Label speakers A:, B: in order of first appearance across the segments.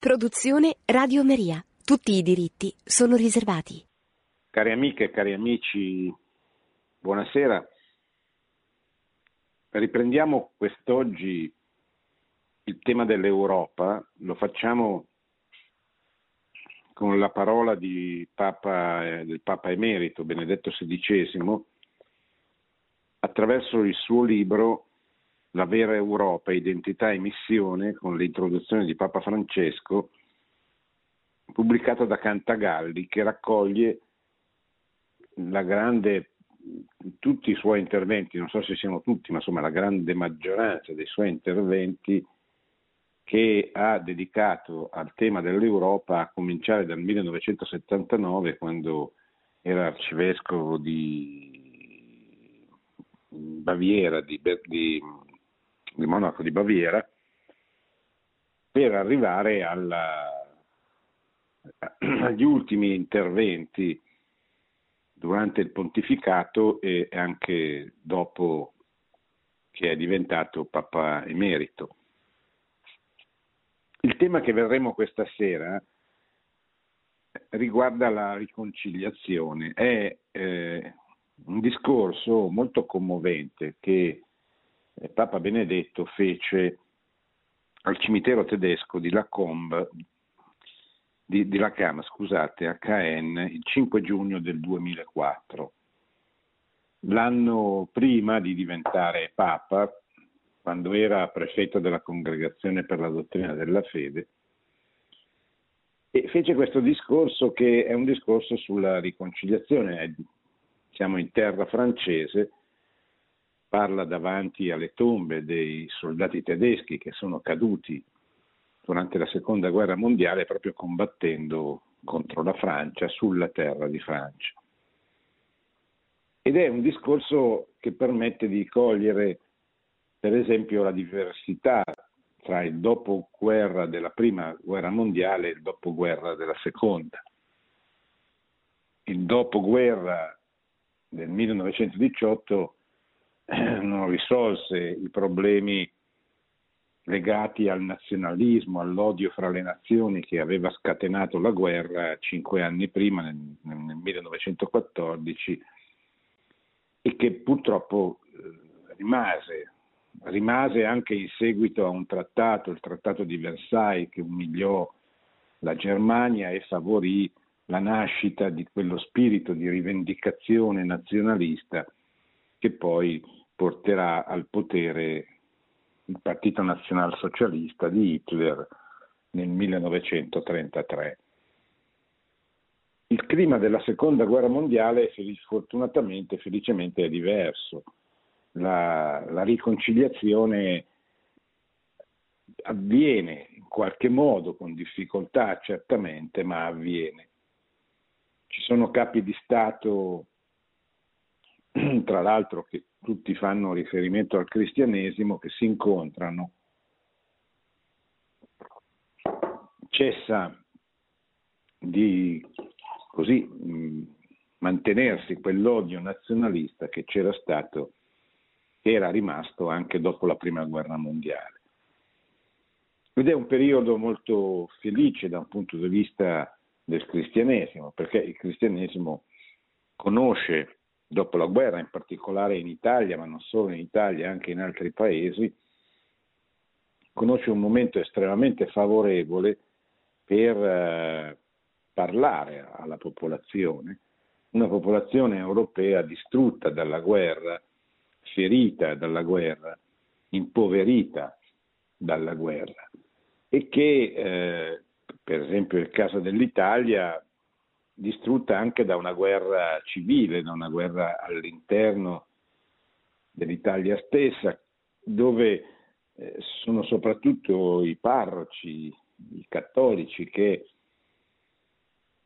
A: Produzione Radio Maria. Tutti i diritti sono riservati.
B: Cari amiche cari amici, buonasera. Riprendiamo quest'oggi il tema dell'Europa, lo facciamo con la parola Papa, eh, del Papa Emerito Benedetto XVI attraverso il suo libro la vera Europa, identità e missione, con l'introduzione di Papa Francesco, pubblicata da Cantagalli, che raccoglie grande, tutti i suoi interventi, non so se siano tutti, ma insomma la grande maggioranza dei suoi interventi che ha dedicato al tema dell'Europa a cominciare dal 1979 quando era arcivescovo di Baviera, di, di di Monaco di Baviera, per arrivare alla, agli ultimi interventi durante il pontificato e anche dopo che è diventato Papa Emerito. Il tema che vedremo questa sera riguarda la riconciliazione. È eh, un discorso molto commovente che Papa Benedetto fece al cimitero tedesco di Lacombe, di, di Lacam, scusate, a Caen, il 5 giugno del 2004. L'anno prima di diventare Papa, quando era prefetto della Congregazione per la Dottrina della Fede, e fece questo discorso che è un discorso sulla riconciliazione. Siamo in terra francese parla davanti alle tombe dei soldati tedeschi che sono caduti durante la seconda guerra mondiale proprio combattendo contro la Francia sulla terra di Francia. Ed è un discorso che permette di cogliere per esempio la diversità tra il dopoguerra della prima guerra mondiale e il dopoguerra della seconda. Il dopoguerra del 1918 non risolse i problemi legati al nazionalismo, all'odio fra le nazioni che aveva scatenato la guerra cinque anni prima, nel, nel 1914, e che purtroppo eh, rimase, rimase anche in seguito a un trattato, il trattato di Versailles, che umiliò la Germania e favorì la nascita di quello spirito di rivendicazione nazionalista che poi porterà al potere il Partito Nazionalsocialista di Hitler nel 1933. Il clima della seconda guerra mondiale fortunatamente, felicemente è diverso. La, la riconciliazione avviene in qualche modo, con difficoltà certamente, ma avviene. Ci sono capi di Stato tra l'altro che tutti fanno riferimento al cristianesimo, che si incontrano, cessa di così mh, mantenersi quell'odio nazionalista che c'era stato, che era rimasto anche dopo la prima guerra mondiale. Ed è un periodo molto felice da un punto di vista del cristianesimo, perché il cristianesimo conosce dopo la guerra, in particolare in Italia, ma non solo in Italia, anche in altri paesi, conosce un momento estremamente favorevole per eh, parlare alla popolazione, una popolazione europea distrutta dalla guerra, ferita dalla guerra, impoverita dalla guerra e che, eh, per esempio, il caso dell'Italia distrutta anche da una guerra civile, da una guerra all'interno dell'Italia stessa, dove eh, sono soprattutto i parroci, i cattolici che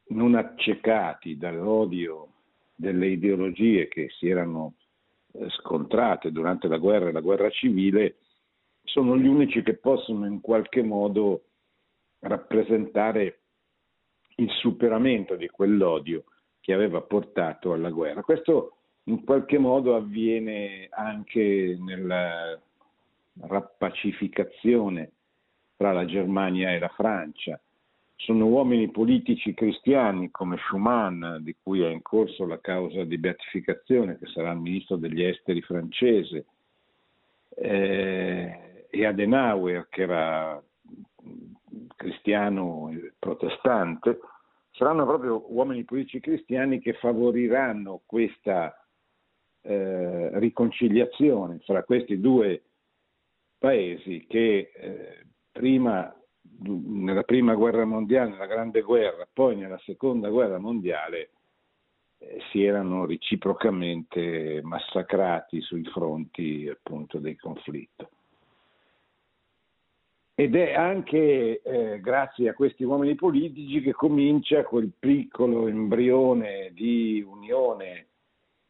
B: non accecati dall'odio delle ideologie che si erano eh, scontrate durante la guerra e la guerra civile, sono gli unici che possono in qualche modo rappresentare il superamento di quell'odio che aveva portato alla guerra. Questo in qualche modo avviene anche nella rappacificazione tra la Germania e la Francia. sono uomini politici cristiani come Schumann, di cui è in corso la causa di beatificazione, che sarà il ministro degli esteri francese, eh, e Adenauer, che era cristiano protestante, saranno proprio uomini politici cristiani che favoriranno questa eh, riconciliazione fra questi due paesi che eh, prima nella prima guerra mondiale, nella grande guerra, poi nella seconda guerra mondiale eh, si erano reciprocamente massacrati sui fronti appunto del conflitto. Ed è anche eh, grazie a questi uomini politici che comincia quel piccolo embrione di unione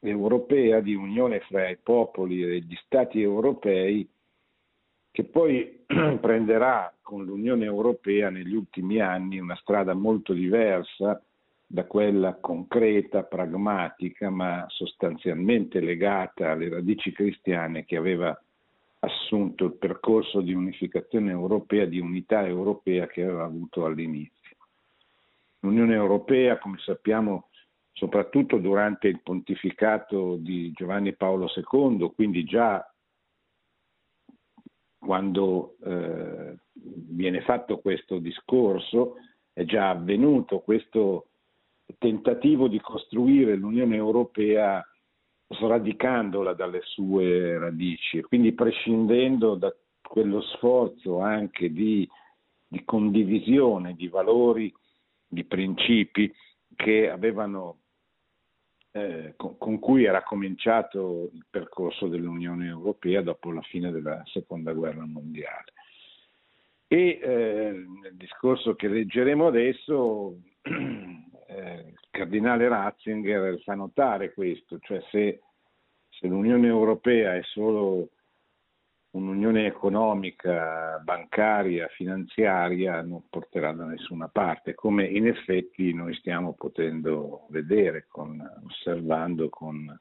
B: europea, di unione fra i popoli e gli stati europei che poi prenderà con l'Unione Europea negli ultimi anni una strada molto diversa da quella concreta, pragmatica, ma sostanzialmente legata alle radici cristiane che aveva assunto il percorso di unificazione europea, di unità europea che aveva avuto all'inizio. L'Unione Europea, come sappiamo, soprattutto durante il pontificato di Giovanni Paolo II, quindi già quando eh, viene fatto questo discorso, è già avvenuto questo tentativo di costruire l'Unione Europea sradicandola dalle sue radici e quindi prescindendo da quello sforzo anche di, di condivisione di valori, di principi che avevano eh, con, con, cui era cominciato il percorso dell'Unione Europea dopo la fine della Seconda Guerra Mondiale. E eh, nel discorso che leggeremo adesso, eh, il cardinale Ratzinger fa notare questo, cioè se, se l'Unione Europea è solo un'unione economica, bancaria, finanziaria non porterà da nessuna parte, come in effetti noi stiamo potendo vedere, con, osservando con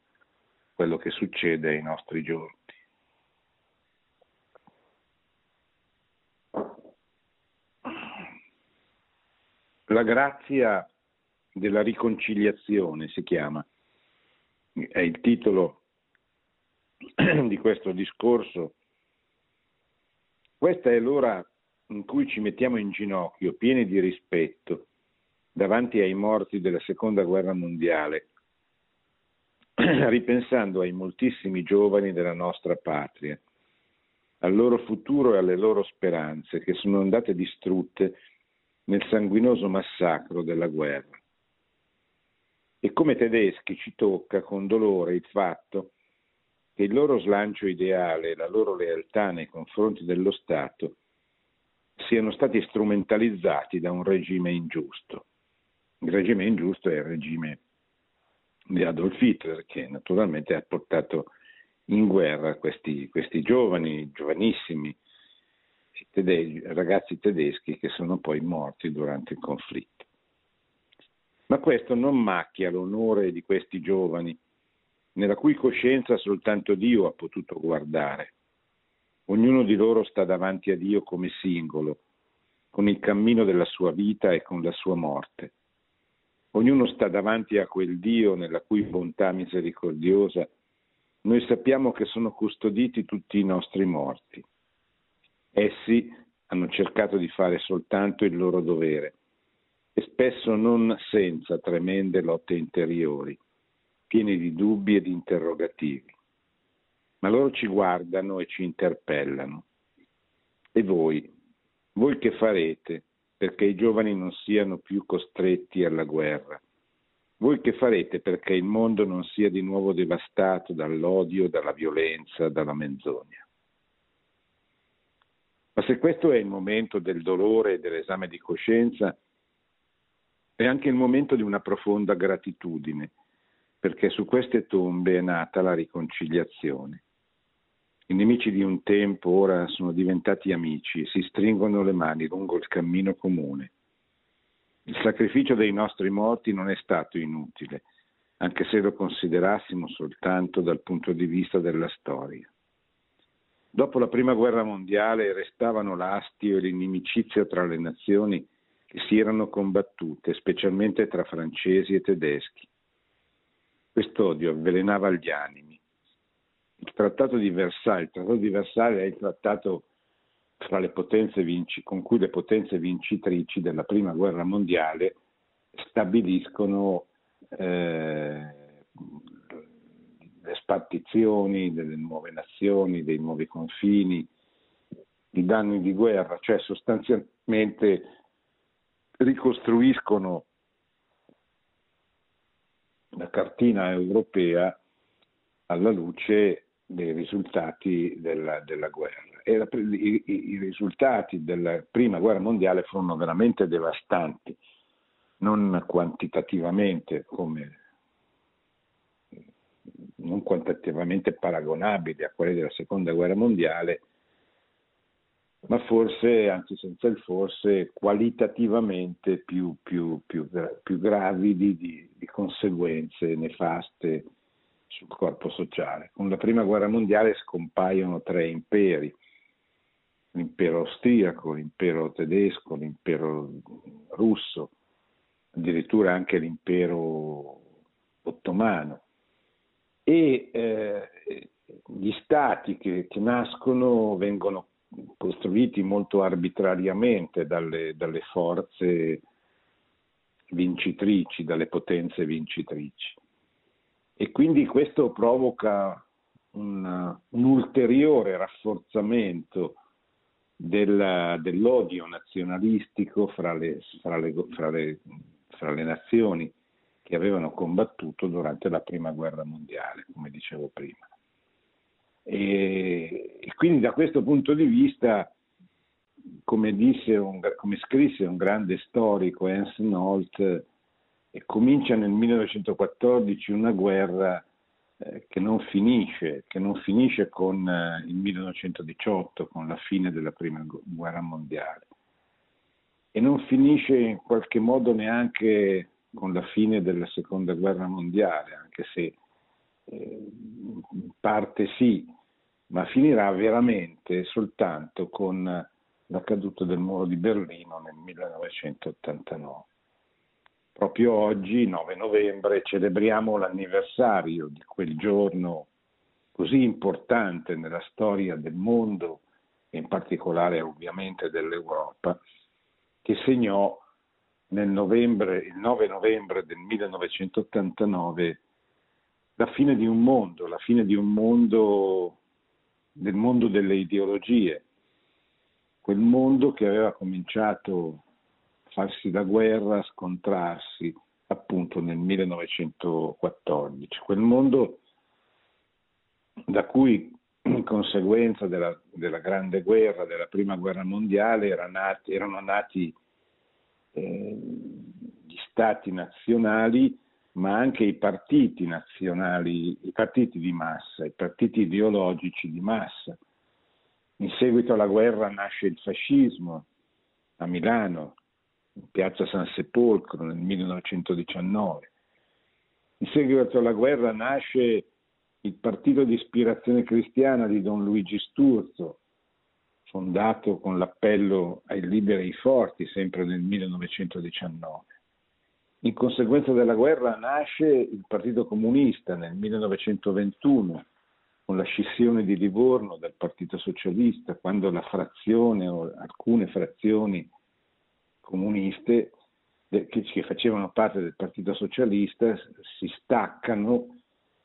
B: quello che succede ai nostri giorni. La grazia della riconciliazione si chiama, è il titolo di questo discorso questa è l'ora in cui ci mettiamo in ginocchio, pieni di rispetto, davanti ai morti della seconda guerra mondiale, ripensando ai moltissimi giovani della nostra patria, al loro futuro e alle loro speranze che sono andate distrutte nel sanguinoso massacro della guerra. E come tedeschi ci tocca con dolore il fatto che il loro slancio ideale la loro lealtà nei confronti dello Stato siano stati strumentalizzati da un regime ingiusto. Il regime ingiusto è il regime di Adolf Hitler che naturalmente ha portato in guerra questi, questi giovani, giovanissimi tede- ragazzi tedeschi che sono poi morti durante il conflitto. Ma questo non macchia l'onore di questi giovani nella cui coscienza soltanto Dio ha potuto guardare. Ognuno di loro sta davanti a Dio come singolo, con il cammino della sua vita e con la sua morte. Ognuno sta davanti a quel Dio nella cui bontà misericordiosa noi sappiamo che sono custoditi tutti i nostri morti. Essi hanno cercato di fare soltanto il loro dovere e spesso non senza tremende lotte interiori pieni di dubbi e di interrogativi. Ma loro ci guardano e ci interpellano. E voi? Voi che farete perché i giovani non siano più costretti alla guerra? Voi che farete perché il mondo non sia di nuovo devastato dall'odio, dalla violenza, dalla menzogna? Ma se questo è il momento del dolore e dell'esame di coscienza, è anche il momento di una profonda gratitudine perché su queste tombe è nata la riconciliazione. I nemici di un tempo ora sono diventati amici e si stringono le mani lungo il cammino comune. Il sacrificio dei nostri morti non è stato inutile, anche se lo considerassimo soltanto dal punto di vista della storia. Dopo la prima guerra mondiale restavano l'astio e l'inimicizia tra le nazioni si erano combattute, specialmente tra francesi e tedeschi. Quest'odio avvelenava gli animi. Il trattato di Versailles, il trattato di Versailles è il trattato vinci, con cui le potenze vincitrici della prima guerra mondiale stabiliscono eh, le spartizioni delle nuove nazioni, dei nuovi confini, i danni di guerra, cioè sostanzialmente ricostruiscono la cartina europea alla luce dei risultati della, della guerra. La, i, I risultati della prima guerra mondiale furono veramente devastanti, non quantitativamente come non quantitativamente paragonabili a quelli della seconda guerra mondiale, ma forse, anzi senza il forse, qualitativamente più, più, più, più gravi di, di, conseguenze nefaste sul corpo sociale. Con la prima guerra mondiale scompaiono tre imperi, l'impero austriaco, l'impero tedesco, l'impero russo, addirittura anche l'impero ottomano. E eh, gli stati che, che nascono vengono costruiti molto arbitrariamente dalle, dalle forze vincitrici, dalle potenze vincitrici. E quindi questo provoca un, un ulteriore rafforzamento del, dell'odio nazionalistico fra le, fra, le, fra, le, fra le, nazioni che avevano combattuto durante la prima guerra mondiale, come dicevo prima. E, e quindi da questo punto di vista, come, un, come scrisse un grande storico, Ernst Nolt, comincia nel 1914 una guerra eh, che non finisce, che non finisce con eh, il 1918, con la fine della prima guerra mondiale, e non finisce in qualche modo neanche con la fine della seconda guerra mondiale, anche se eh, parte sì, ma finirà veramente soltanto con la caduta del muro di Berlino nel 1989. Proprio oggi, 9 novembre, celebriamo l'anniversario di quel giorno così importante nella storia del mondo e in particolare ovviamente dell'Europa, che segnò nel novembre, il 9 novembre del 1989 la fine di un mondo, la fine di un mondo, del mondo delle ideologie, quel mondo che aveva cominciato a farsi la guerra, a scontrarsi appunto nel 1914, quel mondo da cui in conseguenza della, della grande guerra, della prima guerra mondiale, era nati, erano nati eh, gli stati nazionali ma anche i partiti nazionali, i partiti di massa, i partiti ideologici di massa. In seguito alla guerra nasce il fascismo a Milano, in piazza San Sepolcro nel 1919. In seguito alla guerra nasce il partito di ispirazione cristiana di Don Luigi Sturzo, fondato con l'appello ai liberi e ai forti, sempre nel 1919. In conseguenza della guerra nasce il Partito Comunista nel 1921 con la scissione di Livorno dal Partito Socialista, quando la frazione o alcune frazioni comuniste che facevano parte del Partito Socialista si staccano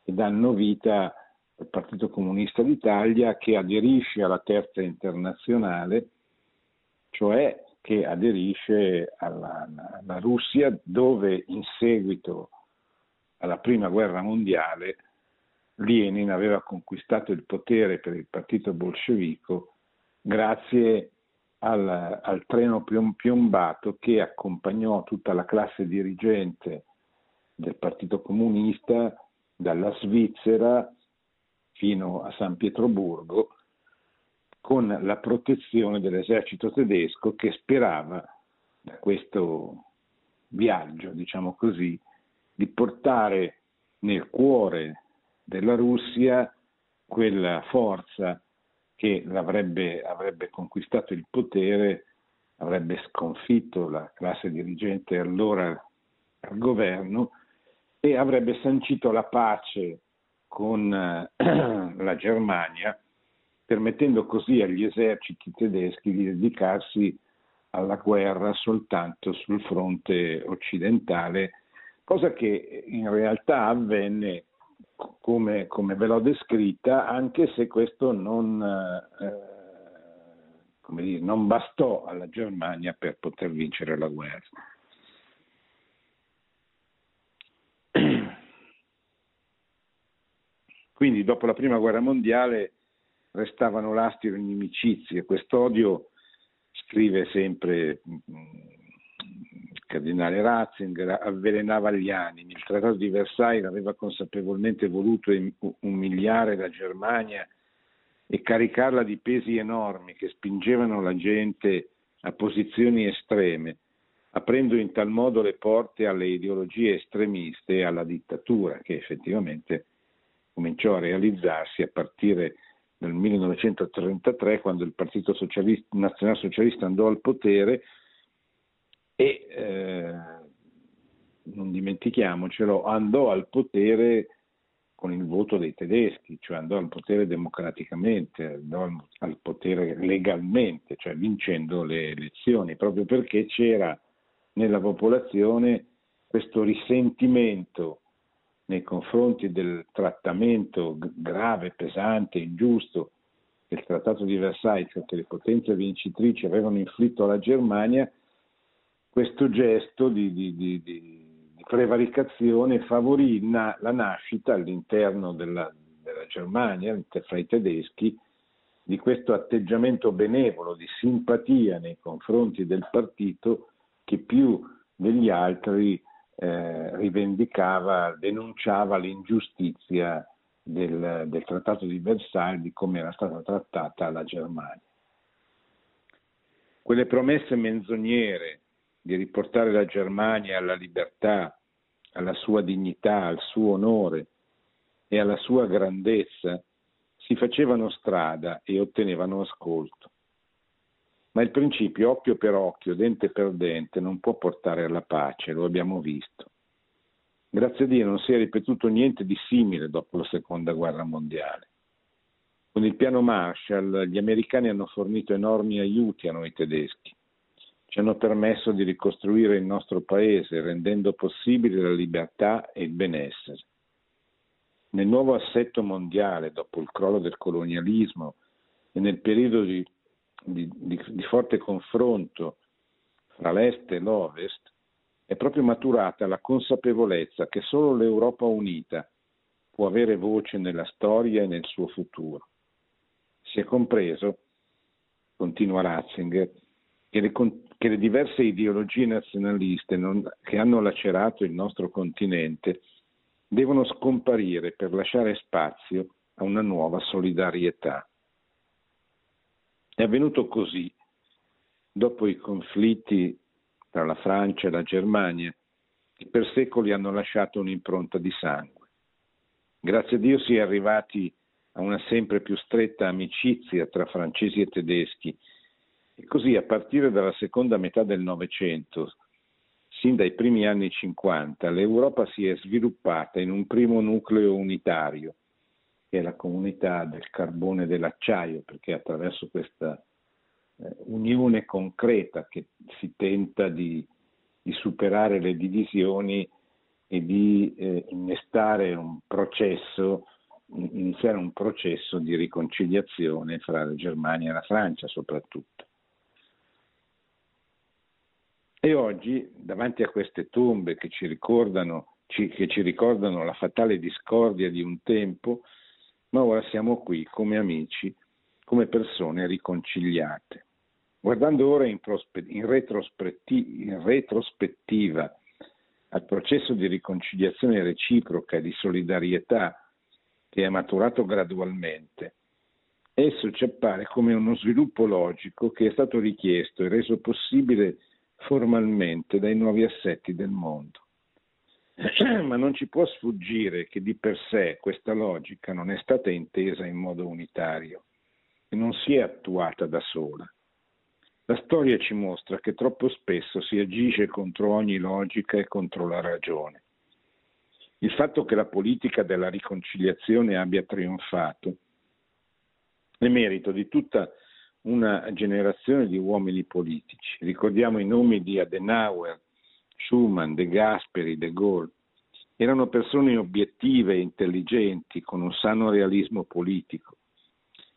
B: e danno vita al Partito Comunista d'Italia che aderisce alla terza internazionale, cioè che aderisce alla, alla Russia dove in seguito alla prima guerra mondiale Lenin aveva conquistato il potere per il partito bolscevico grazie al, al, treno piombato che accompagnò tutta la classe dirigente del Partito Comunista dalla Svizzera fino a San Pietroburgo con la protezione dell'esercito tedesco che sperava da questo viaggio, diciamo così, di portare nel cuore della Russia quella forza che avrebbe conquistato il potere avrebbe sconfitto la classe dirigente allora al governo e avrebbe sancito la pace con eh, la Germania, permettendo così agli eserciti tedeschi di dedicarsi alla guerra soltanto sul fronte occidentale, cosa che in realtà avvenne come, come ve l'ho descritta, anche se questo non, eh, dire, non bastò alla Germania per poter vincere la guerra. Quindi dopo la prima guerra mondiale restavano lasti e inimicizie. Quest'odio, scrive sempre il mm, cardinale Ratzinger, avvelenava gli animi. Il trattato di Versailles aveva consapevolmente voluto umiliare la Germania e caricarla di pesi enormi che spingevano la gente a posizioni estreme, aprendo in tal modo le porte alle ideologie estremiste e alla dittatura che effettivamente cominciò a realizzarsi a partire dal 1933 quando il Partito Socialista, Nazionalsocialista andò al potere e eh, non dimentichiamocelo, andò al potere con il voto dei tedeschi, cioè andò al potere democraticamente, andò al potere legalmente, cioè vincendo le elezioni, proprio perché c'era nella popolazione questo risentimento nei confronti del trattamento grave, pesante, ingiusto che il Trattato di Versailles, cioè che le potenze vincitrici avevano inflitto alla Germania, questo gesto di, di, di, di prevaricazione favorì na, la nascita all'interno della, della Germania, fra i tedeschi, di questo atteggiamento benevolo, di simpatia nei confronti del partito che più degli altri eh, rivendicava, denunciava l'ingiustizia del, del, Trattato di Versailles, di come era stata trattata la Germania. Quelle promesse menzognere di riportare la Germania alla libertà, alla sua dignità, al suo onore e alla sua grandezza, si facevano strada e ottenevano ascolto. Ma il principio occhio per occhio, dente per dente, non può portare alla pace, lo abbiamo visto. Grazie a Dio non si è ripetuto niente di simile dopo la seconda guerra mondiale. Con il piano Marshall gli americani hanno fornito enormi aiuti a noi tedeschi. Ci hanno permesso di ricostruire il nostro paese, rendendo possibile la libertà e il benessere. Nel nuovo assetto mondiale, dopo il crollo del colonialismo e nel periodo di di, di, di forte confronto fra l'Est e l'Ovest, è proprio maturata la consapevolezza che solo l'Europa unita può avere voce nella storia e nel suo futuro. Si è compreso, continua Ratzinger, che le, che le diverse ideologie nazionaliste non, che hanno lacerato il nostro continente devono scomparire per lasciare spazio a una nuova solidarietà. È avvenuto così, dopo i conflitti tra la Francia e la Germania, che per secoli hanno lasciato un'impronta di sangue. Grazie a Dio si è arrivati a una sempre più stretta amicizia tra francesi e tedeschi e così a partire dalla seconda metà del Novecento, sin dai primi anni 50, l'Europa si è sviluppata in un primo nucleo unitario che è la comunità del carbone e dell'acciaio, perché attraverso questa eh, unione concreta che si tenta di, di superare le divisioni e di eh, innestare un processo, iniziare un processo di riconciliazione fra la Germania e la Francia soprattutto. E oggi, davanti a queste tombe che ci ricordano, ci, che ci ricordano la fatale discordia di un tempo, ma ora siamo qui come amici, come persone riconciliate. Guardando ora in, prospe- in, retrospetti- in retrospettiva al processo di riconciliazione reciproca e di solidarietà che è maturato gradualmente, esso ci appare come uno sviluppo logico che è stato richiesto e reso possibile formalmente dai nuovi assetti del mondo. ma non ci può sfuggire che di per sé questa logica non è stata intesa in modo unitario e non si è attuata da sola. La storia ci mostra che troppo spesso si agisce contro ogni logica e contro la ragione. Il fatto che la politica della riconciliazione abbia trionfato è merito di tutta una generazione di uomini politici. Ricordiamo i nomi di Adenauer, Schumann, De Gasperi, De Gaulle. Erano persone obiettive e intelligenti, con un sano realismo politico.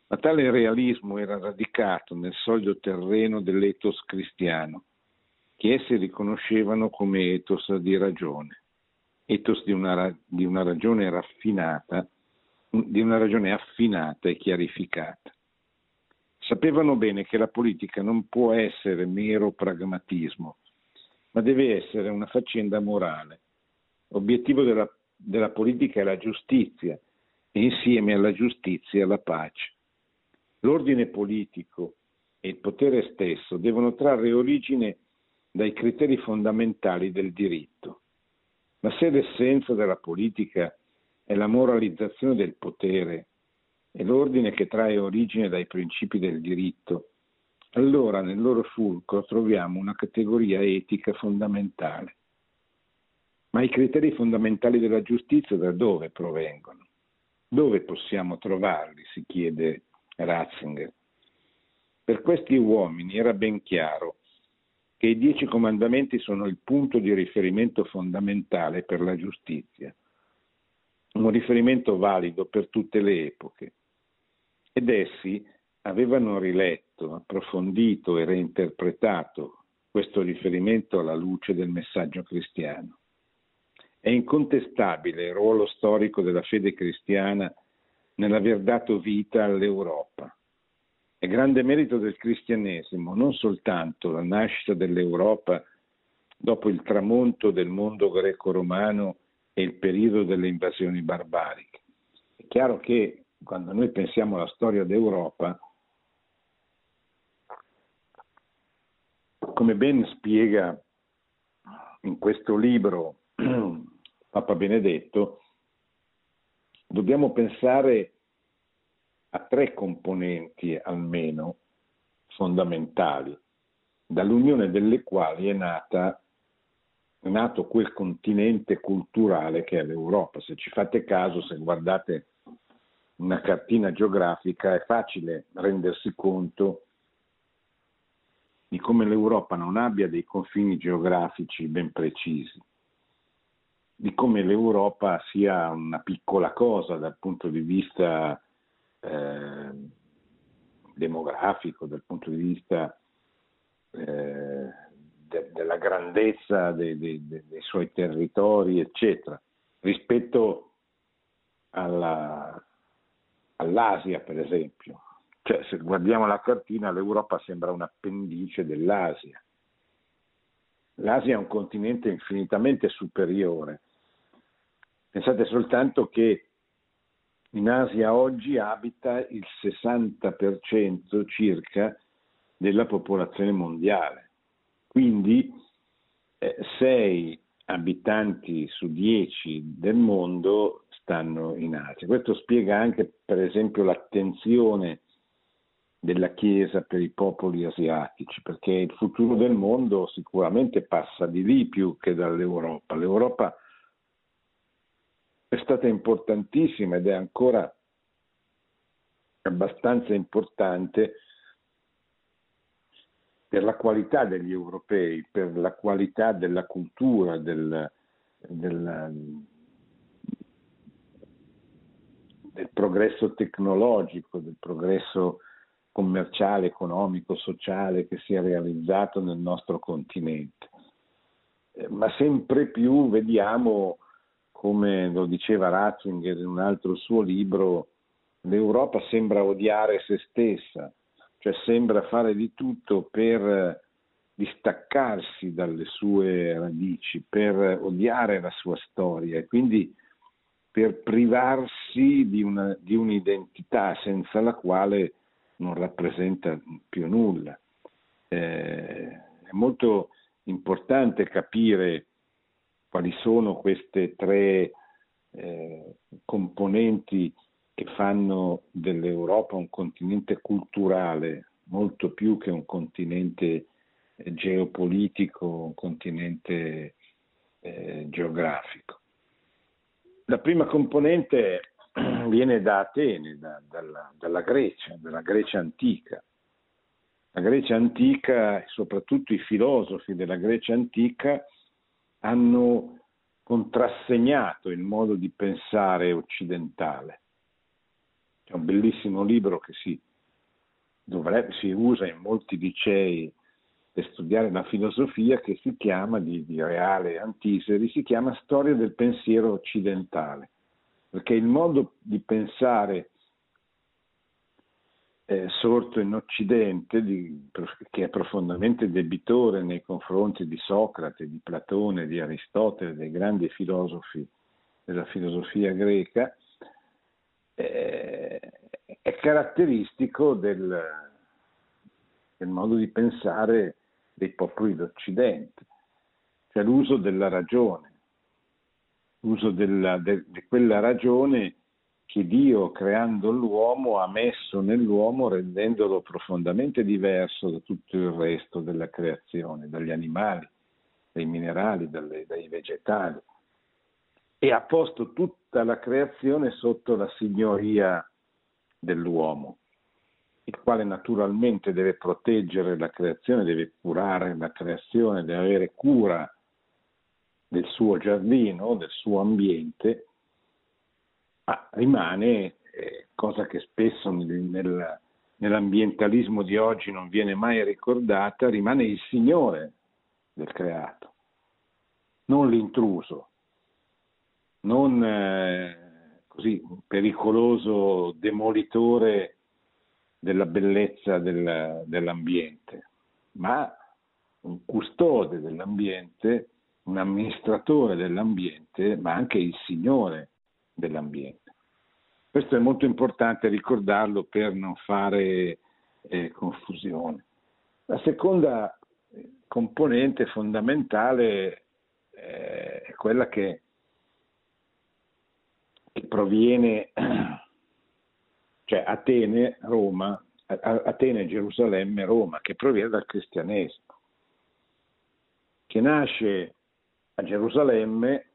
B: Ma tale realismo era radicato nel solido terreno dell'ethos cristiano, che essi riconoscevano come ethos di ragione, ethos di una, di una ragione raffinata, di una ragione affinata e chiarificata. Sapevano bene che la politica non può essere mero pragmatismo, ma deve essere una faccenda morale. L'obiettivo della, della politica è la giustizia e insieme alla giustizia la pace. L'ordine politico e il potere stesso devono trarre origine dai criteri fondamentali del diritto. Ma se l'essenza della politica è la moralizzazione del potere e l'ordine che trae origine dai principi del diritto, allora nel loro fulcro troviamo una categoria etica fondamentale. Ma i criteri fondamentali della giustizia da dove provengono? Dove possiamo trovarli? si chiede Ratzinger. Per questi uomini era ben chiaro che i dieci comandamenti sono il punto di riferimento fondamentale per la giustizia, un riferimento valido per tutte le epoche. Ed essi avevano riletto, approfondito e reinterpretato questo riferimento alla luce del messaggio cristiano. È incontestabile il ruolo storico della fede cristiana nell'aver dato vita all'Europa. È grande merito del cristianesimo non soltanto la nascita dell'Europa dopo il tramonto del mondo greco-romano e il periodo delle invasioni barbariche. È chiaro che quando noi pensiamo alla storia d'Europa, come ben spiega in questo libro Papa Benedetto, dobbiamo pensare a tre componenti almeno fondamentali, dall'unione delle quali è, nata, è nato quel continente culturale che è l'Europa. Se ci fate caso, se guardate una cartina geografica, è facile rendersi conto di come l'Europa non abbia dei confini geografici ben precisi di come l'Europa sia una piccola cosa dal punto di vista eh, demografico, dal punto di vista eh, de- della grandezza de- de- dei suoi territori, eccetera, rispetto alla, all'Asia, per esempio. Cioè, se guardiamo la cartina, l'Europa sembra un appendice dell'Asia. L'Asia è un continente infinitamente superiore Pensate soltanto che in Asia oggi abita il 60% circa della popolazione mondiale, quindi eh, 6 abitanti su 10 del mondo stanno in Asia. Questo spiega anche per esempio l'attenzione della Chiesa per i popoli asiatici, perché il futuro del mondo sicuramente passa di lì più che dall'Europa. L'Europa è stata importantissima ed è ancora abbastanza importante per la qualità degli europei, per la qualità della cultura, del, del, del progresso tecnologico, del progresso commerciale, economico, sociale che si è realizzato nel nostro continente. Eh, ma sempre più vediamo come lo diceva Ratzinger in un altro suo libro, l'Europa sembra odiare se stessa, cioè sembra fare di tutto per distaccarsi dalle sue radici, per odiare la sua storia e quindi per privarsi di, una, di un'identità senza la quale non rappresenta più nulla. Eh, è molto importante capire quali sono queste tre eh, componenti che fanno dell'Europa un continente culturale molto più che un continente eh, geopolitico, un continente eh, geografico. La prima componente viene da Atene, da, dalla, dalla Grecia, dalla Grecia antica. La Grecia antica soprattutto i filosofi della Grecia antica hanno contrassegnato il modo di pensare occidentale. C'è un bellissimo libro che si, dovrebbe, si usa in molti licei per studiare la filosofia che si chiama, di, di Reale Antiseri, si chiama Storia del pensiero occidentale, perché il modo di pensare eh, sorto in Occidente, di, che è profondamente debitore nei confronti di Socrate, di Platone, di Aristotele, dei grandi filosofi della filosofia greca, eh, è caratteristico del, del modo di pensare dei popoli d'Occidente, cioè l'uso della ragione, l'uso di quella ragione che Dio, creando l'uomo, ha messo nell'uomo rendendolo profondamente diverso da tutto il resto della creazione, dagli animali, dai minerali, dalle, dai vegetali, e ha posto tutta la creazione sotto la signoria dell'uomo, il quale naturalmente deve proteggere la creazione, deve curare la creazione, deve avere cura del suo giardino, del suo ambiente ma rimane, eh, cosa che spesso nel, nell'ambientalismo di oggi non viene mai ricordata, rimane il Signore del creato, non l'intruso, non eh, così un pericoloso demolitore della bellezza del, dell'ambiente, ma un custode dell'ambiente, un amministratore dell'ambiente, ma anche il Signore dell'ambiente. Questo è molto importante ricordarlo per non fare eh, confusione. La seconda componente fondamentale eh, è quella che, che proviene, cioè Atene, Roma, Atene, Gerusalemme, Roma, che proviene dal cristianesimo, che nasce a Gerusalemme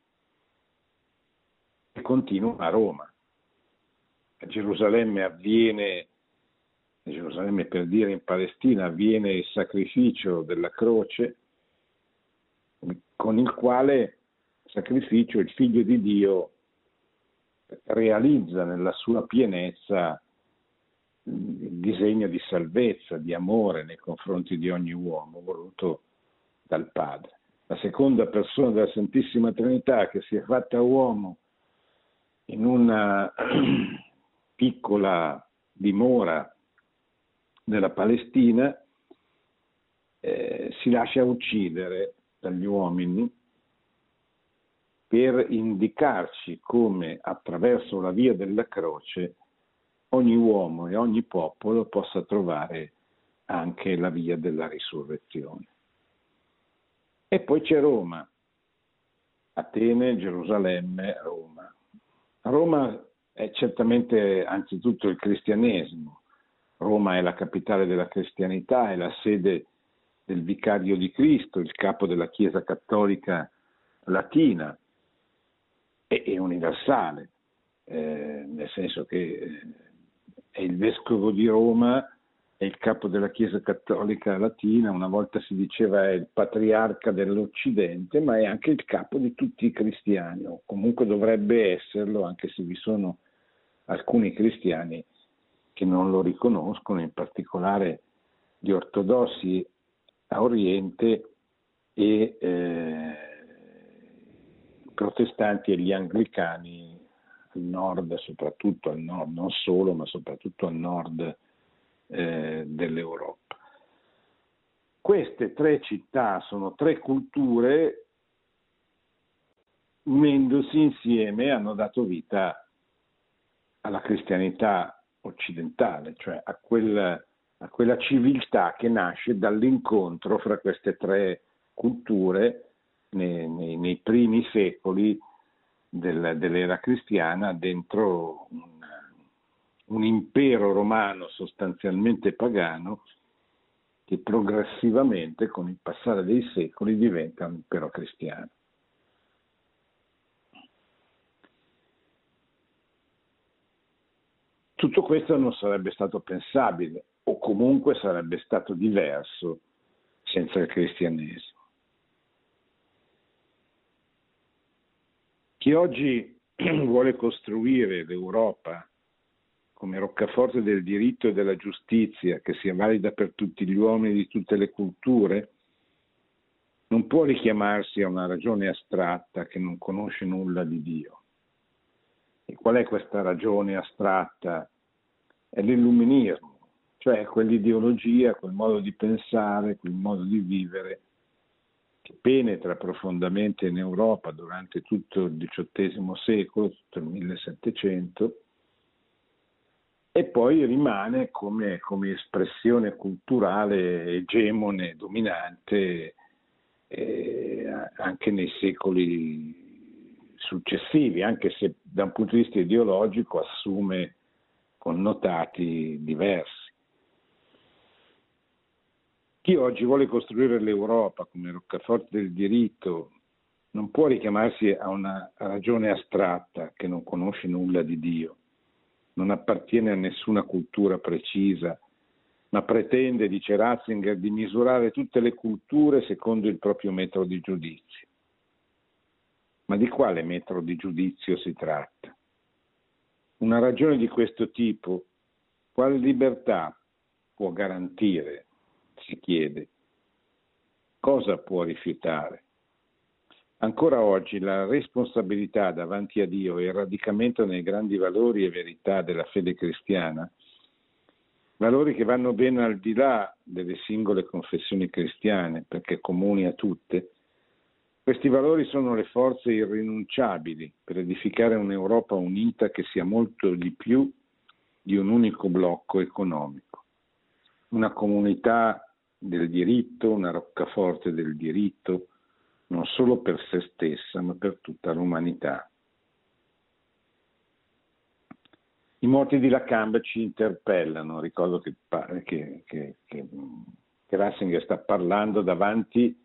B: e continua a Roma. A Gerusalemme avviene, a Gerusalemme per dire in Palestina, avviene il sacrificio della croce con il quale sacrificio il figlio di Dio realizza nella sua pienezza il disegno di salvezza, di amore nei confronti di ogni uomo voluto dal Padre. La seconda persona della Santissima Trinità che si è fatta uomo in una piccola dimora della Palestina, eh, si lascia uccidere dagli uomini per indicarci come attraverso la via della croce ogni uomo e ogni popolo possa trovare anche la via della risurrezione. E poi c'è Roma, Atene, Gerusalemme, Roma. Roma è certamente anzitutto il cristianesimo. Roma è la capitale della cristianità, è la sede del vicario di Cristo, il capo della Chiesa cattolica latina e, e universale, eh, nel senso che eh, è il vescovo di Roma è il capo della Chiesa Cattolica Latina, una volta si diceva è il patriarca dell'Occidente, ma è anche il capo di tutti i cristiani, o comunque dovrebbe esserlo, anche se vi sono alcuni cristiani che non lo riconoscono, in particolare gli ortodossi a Oriente e eh, i protestanti e gli anglicani al nord, soprattutto al nord, non solo, ma soprattutto al nord eh, dell'Europa. Queste tre città sono tre culture unendosi insieme hanno dato vita alla cristianità occidentale, cioè a quella, a quella civiltà che nasce dall'incontro fra queste tre culture nei, nei, nei primi secoli del, dell'era cristiana dentro un un impero romano sostanzialmente pagano che progressivamente con il passare dei secoli diventa un impero cristiano. Tutto questo non sarebbe stato pensabile o comunque sarebbe stato diverso senza il cristianesimo. Chi oggi vuole costruire l'Europa come roccaforte del diritto e della giustizia che sia valida per tutti gli uomini di tutte le culture, non può richiamarsi a una ragione astratta che non conosce nulla di Dio. E qual è questa ragione astratta? È l'illuminismo, cioè quell'ideologia, quel modo di pensare, quel modo di vivere che penetra profondamente in Europa durante tutto il XVIII secolo, tutto il 1700, e poi rimane come, come espressione culturale egemone, dominante eh, anche nei secoli successivi, anche se da un punto di vista ideologico assume connotati diversi. Chi oggi vuole costruire l'Europa come roccaforte del diritto non può richiamarsi a una ragione astratta che non conosce nulla di Dio non appartiene a nessuna cultura precisa, ma pretende, dice Ratzinger, di misurare tutte le culture secondo il proprio metro di giudizio. Ma di quale metro di giudizio si tratta? Una ragione di questo tipo, quale libertà può garantire, si chiede? Cosa può rifiutare? Ancora oggi la responsabilità davanti a Dio e il radicamento nei grandi valori e verità della fede cristiana, valori che vanno ben al di là delle singole confessioni cristiane, perché comuni a tutte, questi valori sono le forze irrinunciabili per edificare un'Europa unita che sia molto di più di un unico blocco economico, una comunità del diritto, una roccaforte del diritto, non solo per se stessa, ma per tutta l'umanità. I morti di Lacan ci interpellano, ricordo che, che, che, che, Ratzinger sta parlando davanti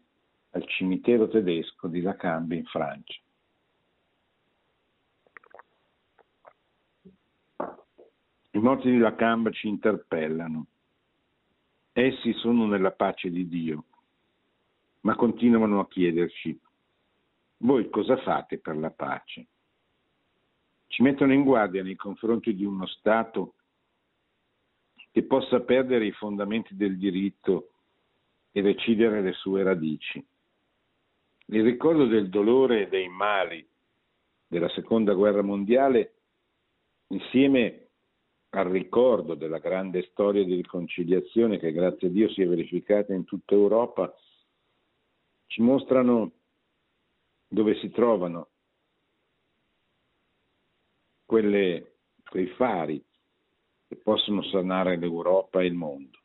B: al cimitero tedesco di Lacan in Francia. I morti di Lacan ci interpellano. Essi sono nella pace di Dio ma continuano a chiederci, voi cosa fate per la pace? Ci mettono in guardia nei confronti di uno Stato che possa perdere i fondamenti del diritto e recidere le sue radici. Il ricordo del dolore e dei mali della seconda guerra mondiale, insieme al ricordo della grande storia di riconciliazione che grazie a Dio si è verificata in tutta Europa, ci mostrano dove si trovano quelle, quei fari che possono sanare l'Europa e il mondo.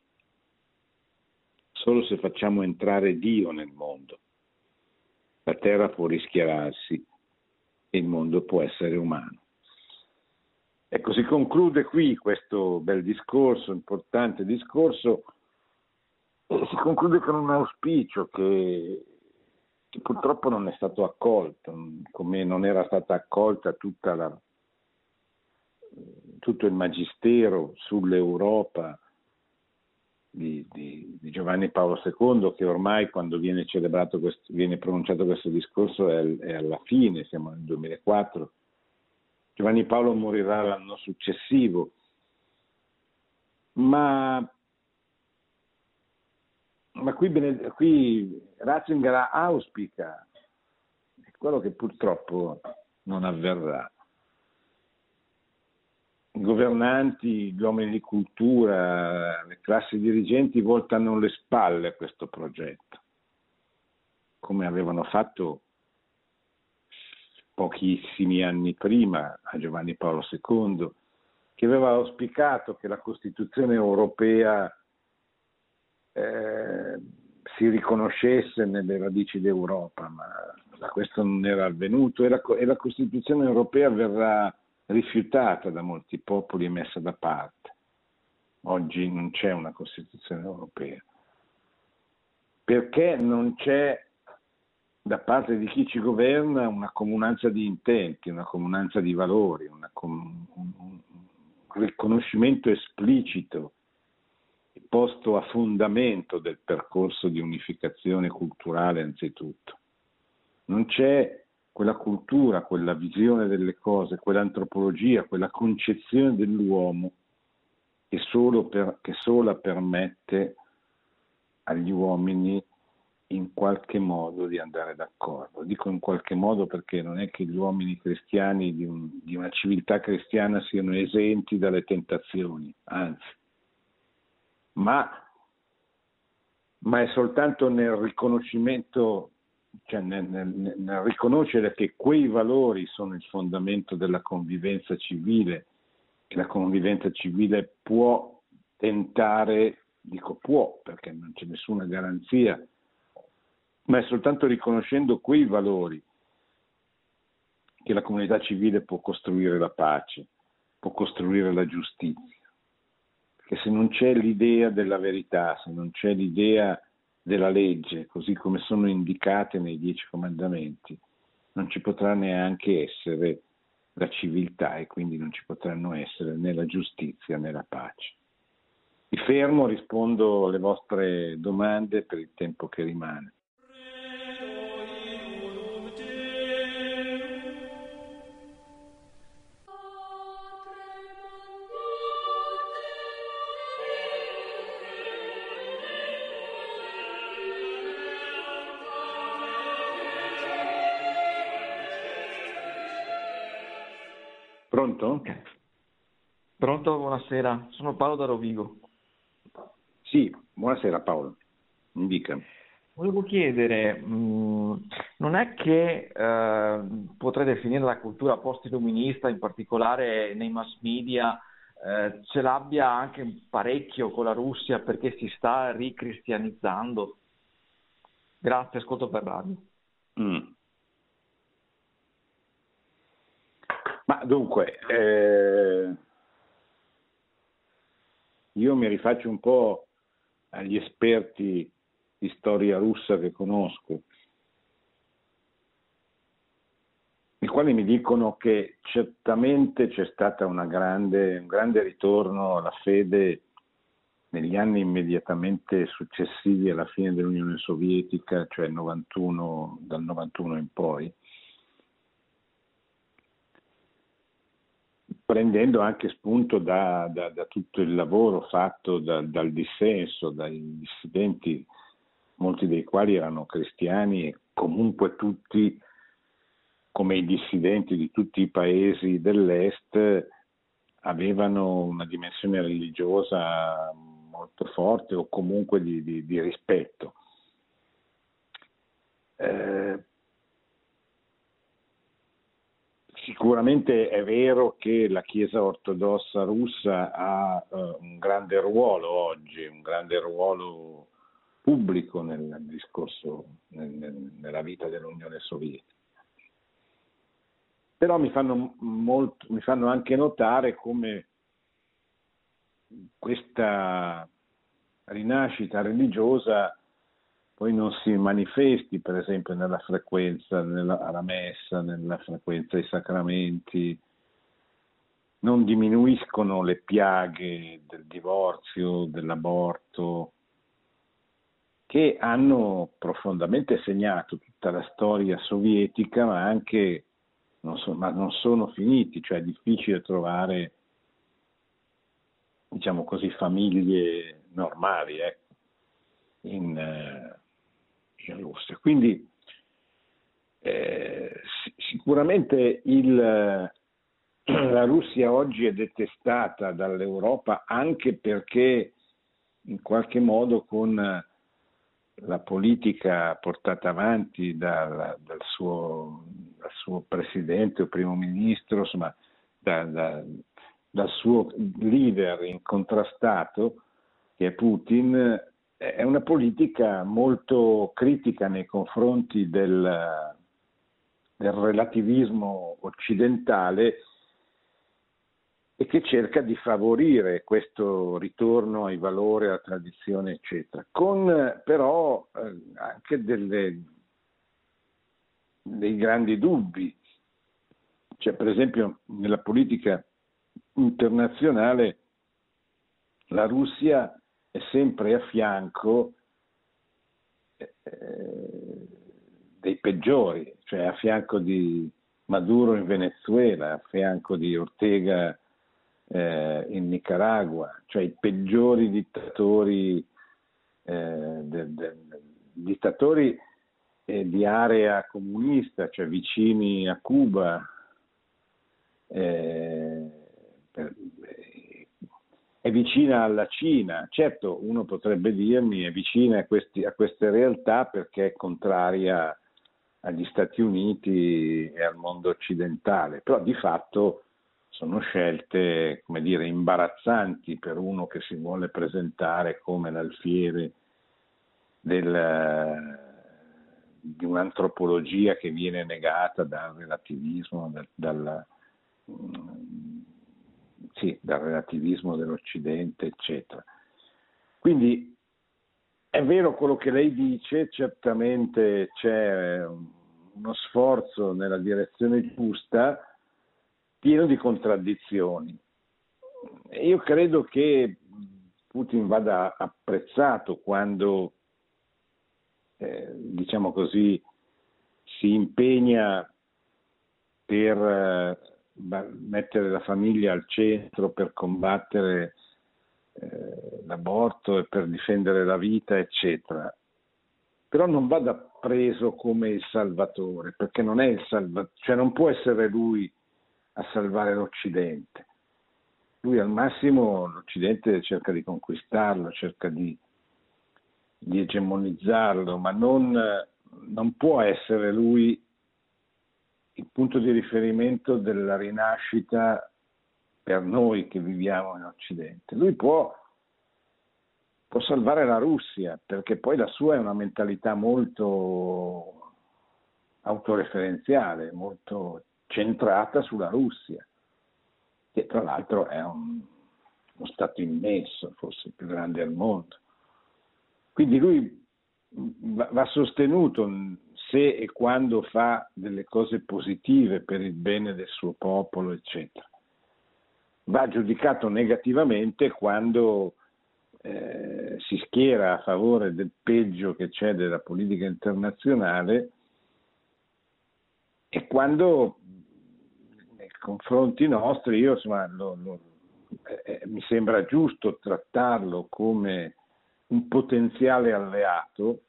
B: Solo se facciamo entrare Dio nel mondo, la terra può rischiararsi e il mondo può essere umano. Ecco, si conclude qui questo bel discorso, importante discorso, e si conclude con un auspicio che purtroppo non è stato accolto, come non era stata accolta la, tutto il magistero sull'Europa di, di, di, Giovanni Paolo II, che ormai quando viene celebrato, questo, viene pronunciato questo discorso è, è alla fine, siamo nel 2004. Giovanni Paolo morirà l'anno successivo, ma ma qui, qui Ratzinger auspica quello che purtroppo non avverrà. I governanti, gli uomini di cultura, le classi dirigenti voltano le spalle a questo progetto, come avevano fatto pochissimi anni prima a Giovanni Paolo II, che aveva auspicato che la Costituzione europea eh, si riconoscesse nelle radici d'Europa, ma questo non era avvenuto e la, e la Costituzione europea verrà rifiutata da molti popoli e messa da parte. Oggi non c'è una Costituzione europea. perché non c'è da parte di chi ci governa una comunanza di intenti, una comunanza di valori, com- un riconoscimento esplicito posto a fondamento del percorso di unificazione culturale anzitutto. Non c'è quella cultura, quella visione delle cose, quell'antropologia, quella concezione dell'uomo che, per, che sola permette agli uomini in qualche modo di andare d'accordo. Dico in qualche modo perché non è che gli uomini cristiani di, un, di una civiltà cristiana siano esenti dalle tentazioni, anzi, ma, ma è soltanto nel riconoscimento, cioè nel, nel, nel riconoscere che quei valori sono il fondamento della convivenza civile, che la convivenza civile può tentare, dico può perché non c'è nessuna garanzia, ma è soltanto riconoscendo quei valori che la comunità civile può costruire la pace, può costruire la giustizia. Se non c'è l'idea della verità, se non c'è l'idea della legge, così come sono indicate nei dieci comandamenti, non ci potrà neanche essere la civiltà e quindi non ci potranno essere né la giustizia né la pace. Mi fermo, rispondo alle vostre domande per il tempo che rimane. Pronto?
C: Pronto, buonasera. Sono Paolo da Rovigo.
B: Sì, buonasera Paolo. Mi dica.
C: Volevo chiedere, mm, non è che eh, potrei definire la cultura post-illuminista, in particolare nei mass media, eh, ce l'abbia anche parecchio con la Russia perché si sta ricristianizzando? Grazie, ascolto per radio. Mm.
B: Ma dunque, eh, io mi rifaccio un po' agli esperti di storia russa che conosco, i quali mi dicono che certamente c'è stato un grande ritorno alla fede negli anni immediatamente successivi alla fine dell'Unione Sovietica, cioè 91, dal 91 in poi, prendendo anche spunto da, da, da tutto il lavoro fatto da, dal dissenso, dai dissidenti, molti dei quali erano cristiani e comunque tutti, come i dissidenti di tutti i paesi dell'Est, avevano una dimensione religiosa molto forte o comunque di, di, di rispetto. Eh, Sicuramente è vero che la Chiesa ortodossa russa ha uh, un grande ruolo oggi, un grande ruolo pubblico nel discorso, nel, nel, nella vita dell'Unione Sovietica. Però mi fanno, molto, mi fanno anche notare come questa rinascita religiosa poi non si manifesti per esempio nella frequenza nella, alla messa, nella frequenza ai sacramenti, non diminuiscono le piaghe del divorzio, dell'aborto, che hanno profondamente segnato tutta la storia sovietica, ma anche non, so, ma non sono finiti, cioè è difficile trovare, diciamo così, famiglie normali ecco, in, eh, in Russia. Quindi eh, sicuramente il, la Russia oggi è detestata dall'Europa anche perché in qualche modo con la politica portata avanti dal, dal, suo, dal suo, presidente o primo ministro, insomma, da, da, dal suo leader incontrastato, che è Putin, è una politica molto critica nei confronti del, del relativismo occidentale e che cerca di favorire questo ritorno ai valori, alla tradizione, eccetera, con però eh, anche delle, dei grandi dubbi. Cioè, per esempio, nella politica internazionale la Russia è sempre a fianco eh, dei peggiori, cioè a fianco di Maduro in Venezuela, a fianco di Ortega eh, in Nicaragua, cioè i peggiori dittatori, eh, de, de, dittatori eh, di area comunista, cioè vicini a Cuba. Eh, è vicina alla Cina, certo uno potrebbe dirmi è vicina a, questi, a queste realtà perché è contraria agli Stati Uniti e al mondo occidentale, però di fatto sono scelte, come dire, imbarazzanti per uno che si vuole presentare come l'alfiere del, di un'antropologia che viene negata dal relativismo, dal, dal, sì, dal relativismo dell'Occidente, eccetera. Quindi è vero quello che lei dice, certamente c'è uno sforzo nella direzione giusta, pieno di contraddizioni. Io credo che Putin vada apprezzato quando, eh, diciamo così, si impegna per eh, mettere la famiglia al centro, per combattere eh, l'aborto e per difendere la vita, eccetera. Però non vada preso come il salvatore, perché non è il salvatore, cioè non può essere lui a salvare l'Occidente. Lui al massimo l'Occidente cerca di conquistarlo, cerca di, di egemonizzarlo, ma non, non può essere lui il punto di riferimento della rinascita per noi che viviamo in Occidente. Lui può, può, salvare la Russia, perché poi la sua è una mentalità molto autoreferenziale, molto centrata sulla Russia, che tra l'altro è un, uno Stato immenso, forse il più grande al mondo. Quindi lui va, va sostenuto se e quando fa delle cose positive per il bene del suo popolo, eccetera. Va giudicato negativamente quando eh, si schiera a favore del peggio che c'è della politica internazionale e quando confronti nostri, io insomma, lo, lo, eh, mi sembra giusto trattarlo come un potenziale alleato,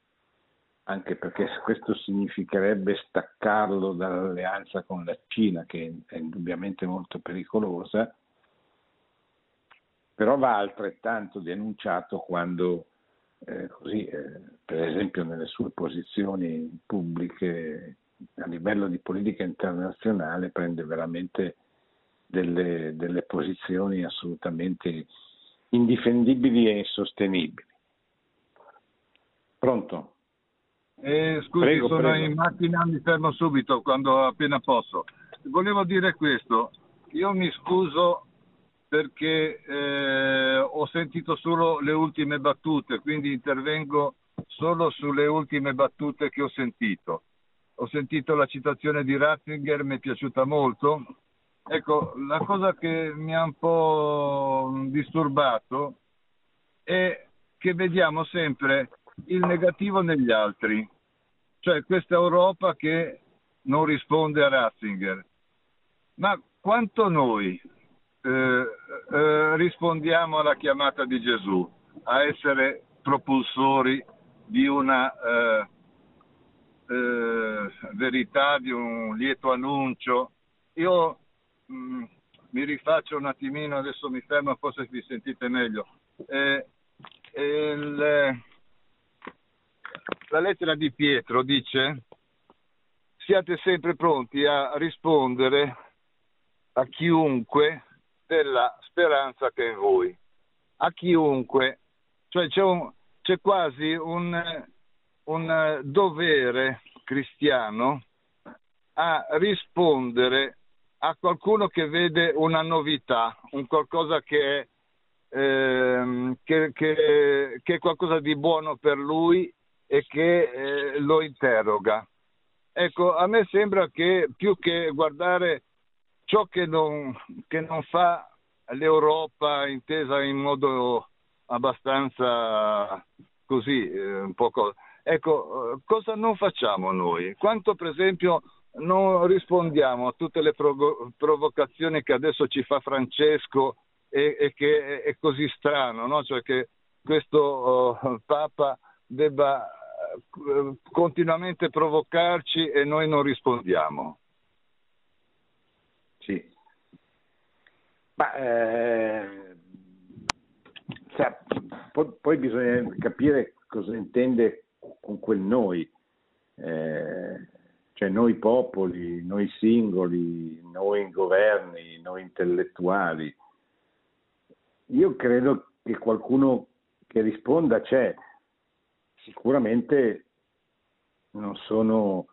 B: anche perché questo significherebbe staccarlo dall'alleanza con la Cina, che è indubbiamente molto pericolosa, però va altrettanto denunciato quando, eh, così, eh, per esempio nelle sue posizioni pubbliche a livello di politica internazionale prende veramente delle, delle posizioni assolutamente indifendibili e insostenibili. Pronto?
D: Eh, scusi, prego, sono prego. in macchina, mi fermo subito quando appena posso. Volevo dire questo, io mi scuso perché eh, ho sentito solo le ultime battute, quindi intervengo solo sulle ultime battute che ho sentito ho sentito la citazione di Ratzinger, mi è piaciuta molto. Ecco, la cosa che mi ha un po' disturbato è che vediamo sempre il negativo negli altri, cioè questa Europa che non risponde a Ratzinger. Ma quanto noi eh, eh, rispondiamo alla chiamata di Gesù a essere propulsori di una eh, eh, verità, di un lieto annuncio. Io mh, mm, mi rifaccio un attimino, adesso mi fermo, forse vi sentite meglio. Eh, il, la lettera di Pietro dice siate sempre pronti a rispondere a chiunque della speranza che è in voi. A chiunque, cioè c'è, un, c'è quasi un, un dovere cristiano a rispondere a qualcuno che vede una novità, un qualcosa che è, ehm, che, che, che è qualcosa di buono per lui e che eh, lo interroga. Ecco, a me sembra che più che guardare ciò che non, che non fa l'Europa intesa in modo abbastanza così, eh, un po' Ecco, cosa non facciamo noi? Quanto per esempio non rispondiamo a tutte le provo- provocazioni che adesso ci fa Francesco e, e che è, così strano, no? cioè che questo uh, Papa debba continuamente provocarci e noi non rispondiamo.
B: Sì. Ma, eh, cioè, poi, poi bisogna capire cosa intende con quel noi. Eh, cioè noi popoli, noi singoli, noi governi, noi intellettuali. Io credo che qualcuno che risponda c'è. Sicuramente non sono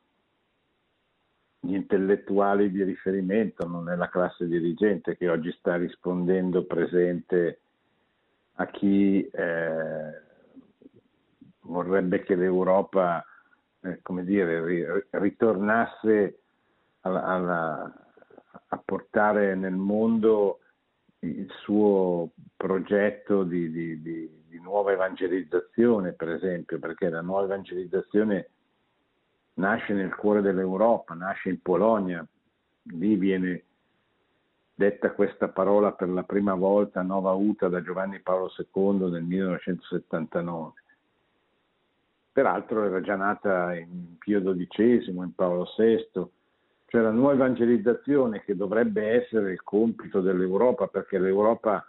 B: gli intellettuali di riferimento, non è la classe dirigente che oggi sta rispondendo presente a chi eh, vorrebbe che l'Europa eh, come dire, ritornasse alla, alla, a portare nel mondo il suo progetto di, di, di, di, nuova evangelizzazione, per esempio, perché la nuova evangelizzazione nasce nel cuore dell'Europa, nasce in Polonia, lì viene detta questa parola per la prima volta, Nova Uta, da Giovanni Paolo II nel 1979 peraltro era già nata in Pio XII, in Paolo VI, cioè la nuova evangelizzazione che dovrebbe essere il compito dell'Europa, perché l'Europa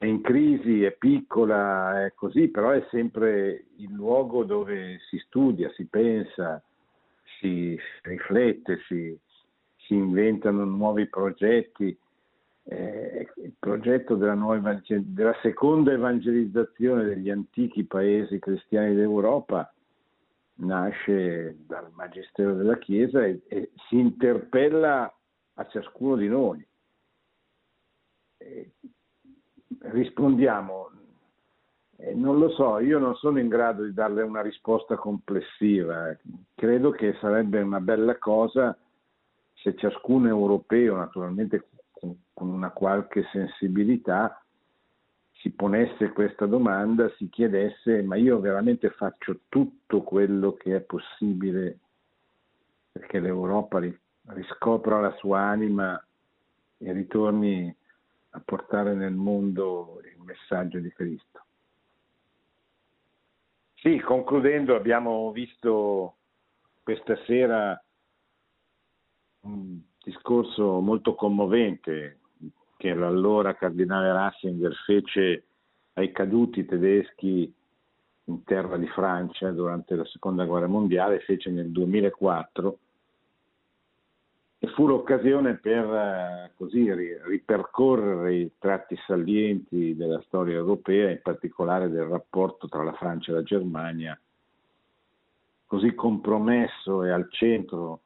B: è in crisi, è piccola, è così, però è sempre il luogo dove si studia, si pensa, si riflette, si, si inventano nuovi progetti eh, il progetto della, nuova, della seconda evangelizzazione degli antichi paesi cristiani d'Europa nasce dal Magistero della Chiesa e, e si interpella a ciascuno di noi. Rispondiamo, eh, non lo so, io non sono in grado di darle una risposta complessiva, credo che sarebbe una bella cosa se ciascun europeo, naturalmente con una qualche sensibilità si ponesse questa domanda, si chiedesse ma io veramente faccio tutto quello che è possibile perché l'Europa riscopra la sua anima e ritorni a portare nel mondo il messaggio di Cristo. Sì, concludendo abbiamo visto questa sera un discorso molto commovente che l'allora cardinale Ratzinger fece ai caduti tedeschi in terra di Francia durante la seconda guerra mondiale, fece nel 2004 e fu l'occasione per eh, così ripercorrere i tratti salienti della storia europea, in particolare del rapporto tra la Francia e la Germania, così compromesso e al centro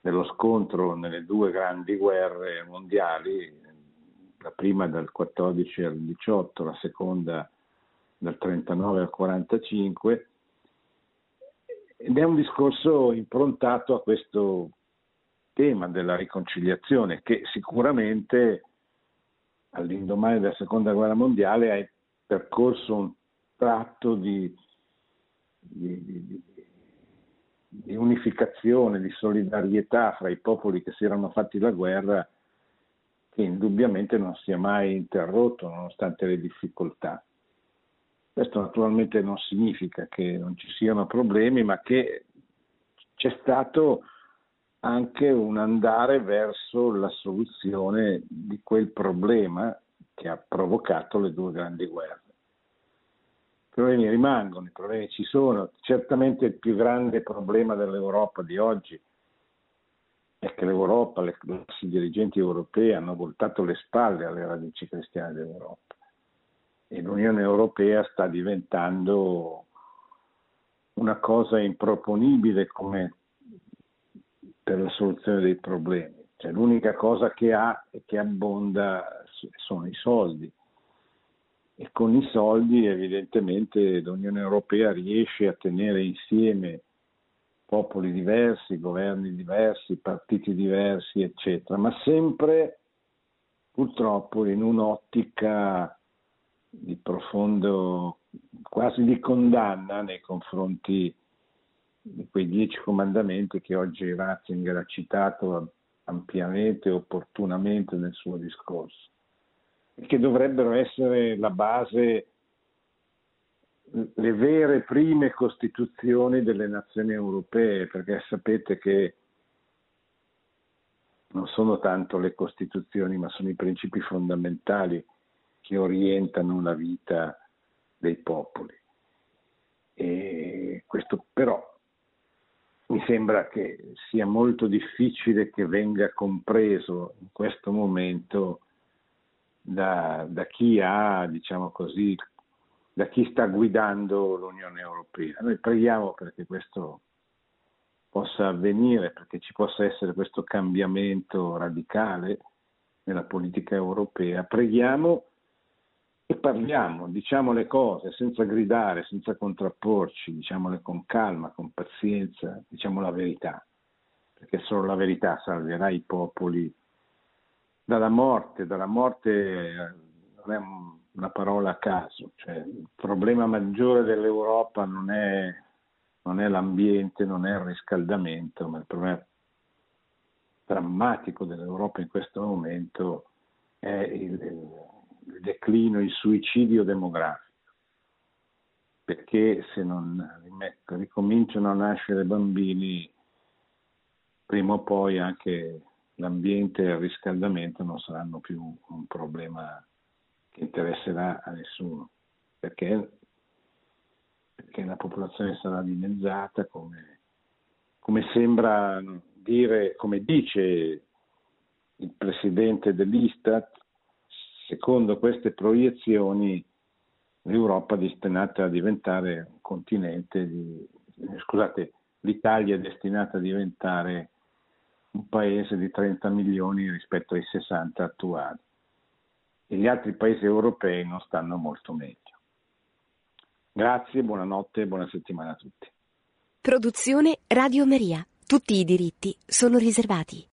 B: dello scontro nelle due grandi guerre mondiali, la prima dal 14 al 18, la seconda dal 39 al 45, ed è un discorso improntato a questo tema della riconciliazione che sicuramente all'indomani della seconda guerra mondiale ha percorso un tratto di, di, di, di unificazione, di solidarietà fra i popoli che si erano fatti la guerra che indubbiamente non si è mai interrotto nonostante le difficoltà. Questo naturalmente non significa che non ci siano problemi, ma che c'è stato anche un andare verso la soluzione di quel problema che ha provocato le due grandi guerre. I problemi rimangono, i problemi ci sono. Certamente il più grande problema dell'Europa di oggi è che l'Europa, le classi dirigenti europee hanno voltato le spalle alle radici cristiane dell'Europa e l'Unione Europea sta diventando una cosa improponibile come per la soluzione dei problemi. Cioè, l'unica cosa che ha e che abbonda sono i soldi. E con i soldi evidentemente l'Unione Europea riesce a tenere insieme popoli diversi, governi diversi, partiti diversi, eccetera, ma sempre purtroppo in un'ottica di profondo, quasi di condanna nei confronti quei dieci comandamenti che oggi Ratzinger ha citato ampiamente e opportunamente nel suo discorso, che dovrebbero essere la base, le vere prime costituzioni delle nazioni europee, perché sapete che non sono tanto le costituzioni, ma sono i principi fondamentali che orientano la vita dei popoli. E questo però mi sembra che sia molto difficile che venga compreso in questo momento da, da chi ha, diciamo così, da chi sta guidando l'Unione Europea. Noi preghiamo perché questo possa avvenire, perché ci possa essere questo cambiamento radicale nella politica europea. Preghiamo parliamo, diciamo le cose senza gridare, senza contrapporci, diciamole con calma, con pazienza, diciamo la verità, perché solo la verità salverà i popoli dalla morte, dalla morte non è una parola a caso, cioè, il problema maggiore dell'Europa non è non è l'ambiente, non è il riscaldamento, ma il problema drammatico dell'Europa in questo momento è il, il declino, il suicidio demografico. Perché se non ricominciano a nascere bambini, prima o poi anche l'ambiente e il riscaldamento non saranno più un problema che interesserà a nessuno, perché perché la popolazione sarà dimezzata come, come sembra dire, come dice il presidente dell'Istat, secondo queste proiezioni l'Europa è destinata a diventare un continente di, scusate, l'Italia è destinata a diventare un paese di 30 milioni rispetto ai 60 attuali e gli altri paesi europei non stanno molto meglio. Grazie, buonanotte e buona settimana a tutti.
A: Produzione Radio Maria. Tutti i diritti sono riservati.